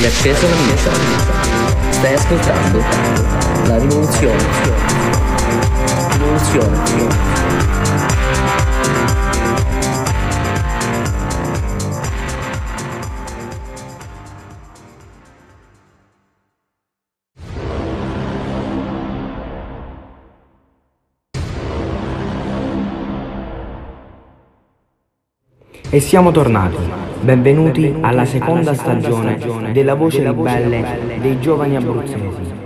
Hai acceso la miccia. Stai ascoltando la rivoluzione. Rivoluzione. E siamo tornati. Benvenuti alla seconda stagione della voce ribelle dei giovani abruzzesi.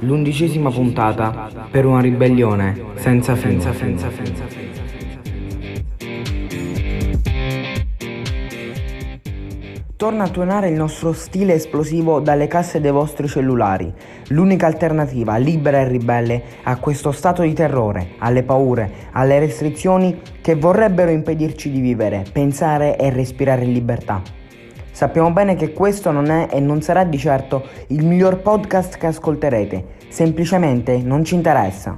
L'undicesima puntata per una ribellione senza fine. Torna a tuonare il nostro stile esplosivo dalle casse dei vostri cellulari, l'unica alternativa libera e ribelle a questo stato di terrore, alle paure, alle restrizioni che vorrebbero impedirci di vivere, pensare e respirare in libertà. Sappiamo bene che questo non è e non sarà di certo il miglior podcast che ascolterete, semplicemente non ci interessa.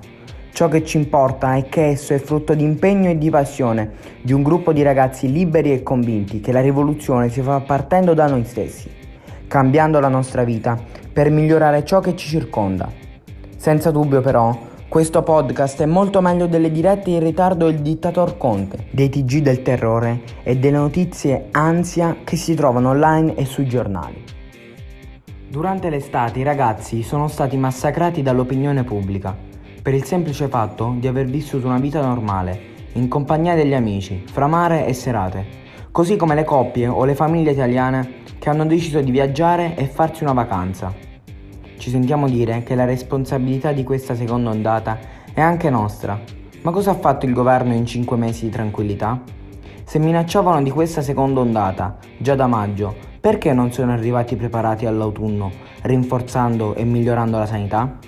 Ciò che ci importa è che esso è frutto di impegno e di passione di un gruppo di ragazzi liberi e convinti che la rivoluzione si fa partendo da noi stessi, cambiando la nostra vita per migliorare ciò che ci circonda. Senza dubbio però, questo podcast è molto meglio delle dirette in ritardo del dittator Conte, dei TG del terrore e delle notizie ansia che si trovano online e sui giornali. Durante l'estate i ragazzi sono stati massacrati dall'opinione pubblica per il semplice fatto di aver vissuto una vita normale, in compagnia degli amici, fra mare e serate, così come le coppie o le famiglie italiane che hanno deciso di viaggiare e farsi una vacanza. Ci sentiamo dire che la responsabilità di questa seconda ondata è anche nostra. Ma cosa ha fatto il governo in 5 mesi di tranquillità? Se minacciavano di questa seconda ondata, già da maggio, perché non sono arrivati preparati all'autunno, rinforzando e migliorando la sanità?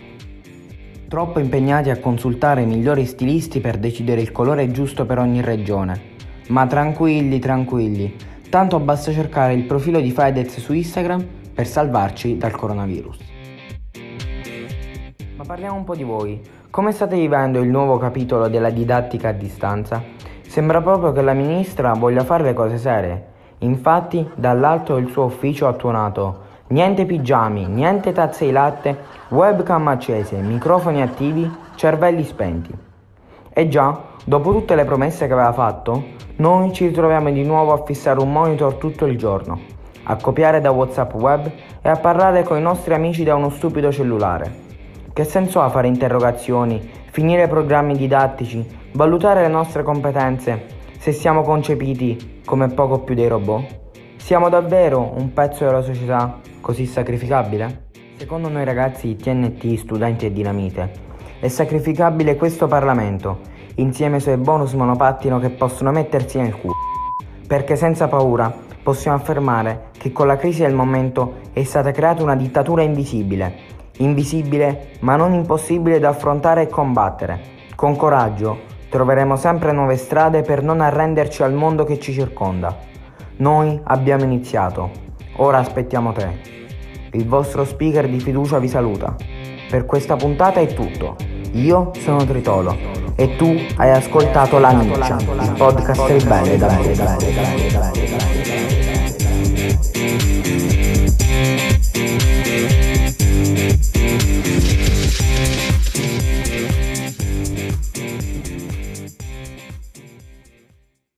Troppo impegnati a consultare i migliori stilisti per decidere il colore giusto per ogni regione. Ma tranquilli, tranquilli, tanto basta cercare il profilo di Fedez su Instagram per salvarci dal coronavirus. Ma parliamo un po' di voi. Come state vivendo il nuovo capitolo della didattica a distanza? Sembra proprio che la ministra voglia fare le cose serie. Infatti, dall'alto del suo ufficio ha tuonato Niente pigiami, niente tazze di latte, webcam accese, microfoni attivi, cervelli spenti. E già, dopo tutte le promesse che aveva fatto, noi ci ritroviamo di nuovo a fissare un monitor tutto il giorno, a copiare da WhatsApp web e a parlare con i nostri amici da uno stupido cellulare. Che senso ha fare interrogazioni, finire programmi didattici, valutare le nostre competenze se siamo concepiti come poco più dei robot? Siamo davvero un pezzo della società così sacrificabile? Secondo noi ragazzi TNT, studenti e dinamite, è sacrificabile questo Parlamento, insieme ai suoi bonus monopattino che possono mettersi nel culo. Perché senza paura possiamo affermare che con la crisi del momento è stata creata una dittatura invisibile, invisibile ma non impossibile da affrontare e combattere. Con coraggio troveremo sempre nuove strade per non arrenderci al mondo che ci circonda. Noi abbiamo iniziato, ora aspettiamo te. Il vostro speaker di fiducia vi saluta. Per questa puntata è tutto. Io sono Tritolo e tu hai ascoltato La Niccia, il podcast ribelle da me.